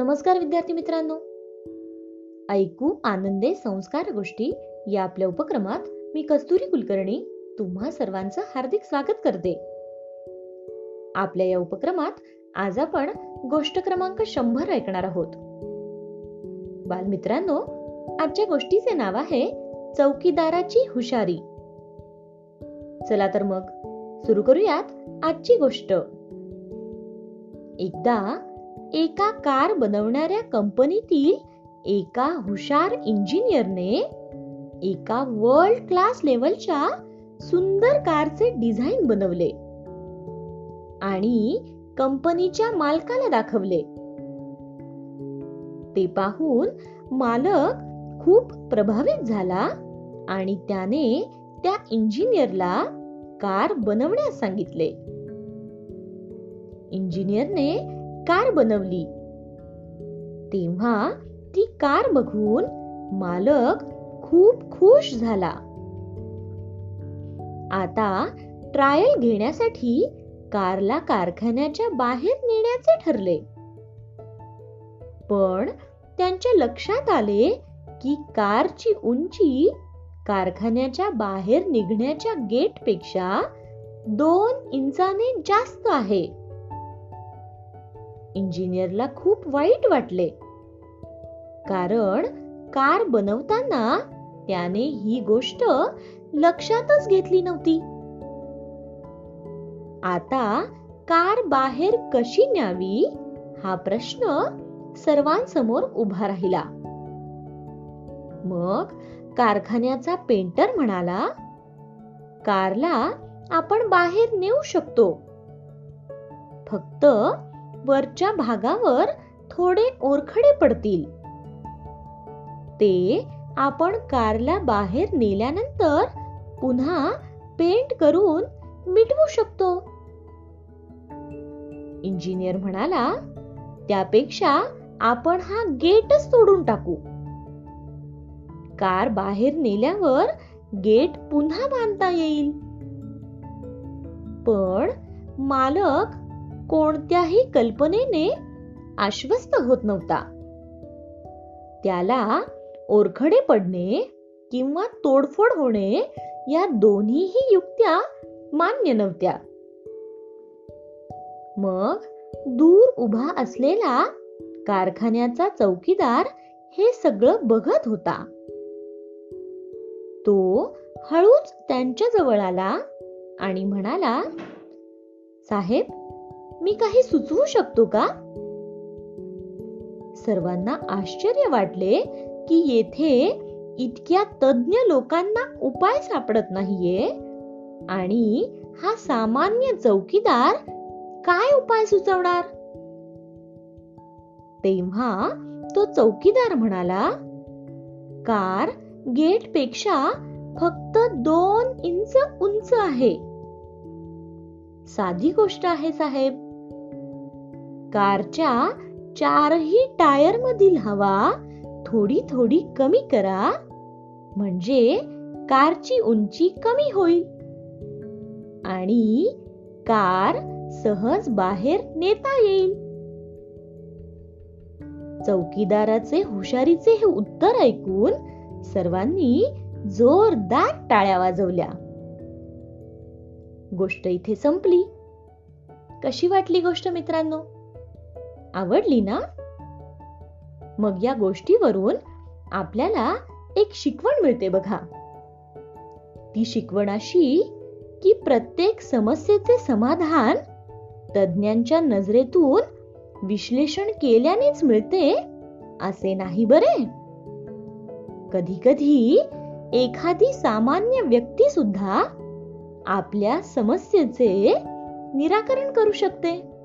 नमस्कार विद्यार्थी मित्रांनो. ऐकू आनंदे संस्कार गोष्टी या आपल्या उपक्रमात मी कस्तुरी कुलकर्णी तुम्हा सर्वांचं हार्दिक स्वागत करते. आपल्या या उपक्रमात आज आपण गोष्ट क्रमांक शंभर ऐकणार आहोत. बालमित्रांनो आजच्या गोष्टीचे नाव आहे चौकीदाराची हुशारी. चला तर मग सुरू करूयात आजची गोष्ट. एकदा एका कार बनवणाऱ्या कंपनीतील एका हुशार इंजिनियरने एका वर्ल्ड क्लास लेवलच्या सुंदर कारचे डिझाईन बनवले आणि कंपनीच्या मालकाला दाखवले. ते पाहून मालक खूप प्रभावित झाला आणि त्याने त्या इंजिनियरला कार बनवण्यास सांगितले. इंजिनियरने कार बनवली. तेव्हा ती कार बघून मालक खूप खुश झाला. आता ट्रायल घेण्यासाठी कारला कारखान्याच्या बाहेर नेण्याचे ठरले. पण त्यांच्या लक्षात आले की कारची उंची कारखान्याच्या बाहेर निघण्याच्या गेटपेक्षा दोन इंचाने जास्त आहे. इंजिनियरला खूप वाईट वाटले. कारण कार बनवताना त्याने ही गोष्ट लक्षातच घेतली नव्हती. आता कार बाहेर कशी न्यावी हा प्रश्न सर्वांसमोर उभा राहिला. मग कारखान्याचा पेंटर म्हणाला कारला आपण बाहेर नेऊ शकतो. फक्त वरच्या भागावर थोडे ओरखडे पडतील. ते आपण कारला बाहेर नेल्यानंतर पुन्हा पेंट करून मिटवू शकतो. इंजिनियर म्हणाला त्यापेक्षा आपण हा गेटच तोडून टाकू. कार बाहेर नेल्यावर गेट पुन्हा बांधता येईल. पण मालक कोणत्याही कल्पनेने आश्वस्त होत नव्हता. त्याला ओरखडे पडणे किंवा तोडफोड होणे या दोन्हीही युक्त्या मान्य नव्हत्या. मग दूर उभा असलेला कारखान्याचा चौकीदार हे सगळं बघत होता. तो हळूच त्यांच्या जवळ आला आणि म्हणाला साहेब मी काही सुचवू शकतो का? सर्वांना आश्चर्य वाटले की येथे इतक्या तज्ज्ञ लोकांना उपाय सापडत नाहीये. आणि हा सामान्य चौकीदार काय उपाय सुचवणार? तेव्हा तो चौकीदार म्हणाला कार गेटपेक्षा फक्त दोन इंच उंच आहे. साधी गोष्ट आहे साहेब. कारच्या चारही टायर मधील हवा थोडी थोडी कमी करा. म्हणजे कारची उंची कमी होईल. आणि कार सहज बाहेर नेता येईल. चौकीदाराचे हुशारीचे हे उत्तर ऐकून सर्वांनी जोरदार टाळ्या वाजवल्या. गोष्ट इथे संपली. कशी वाटली गोष्ट मित्रांनो? आवडली ना? मग या गोष्टीवरून आपल्याला एक शिकवण मिळते बघा. ती शिकवण अशी की प्रत्येक समस्येचे समाधान तज्ञांच्या नजरेतून विश्लेषण केल्यानेच मिळते असे नाही बरे? कधी कधी एखादी सामान्य व्यक्ती सुद्धा आपल्या समस्येचे निराकरण करू शकते.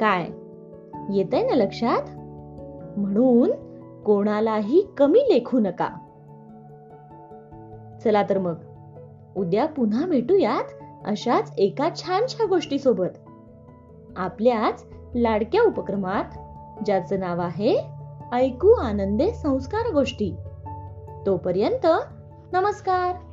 काय? येतंय ना लक्षात? म्हणून कोणालाही कमी लेखू नका. चला तर मग. उद्या पुन्हा भेटूयात अशाच एका छानशा गोष्टी सोबत आपल्याच लाडक्या उपक्रमात ज्याचं नाव आहे ऐकू आनंदे संस्कार गोष्टी. तोपर्यंत नमस्कार.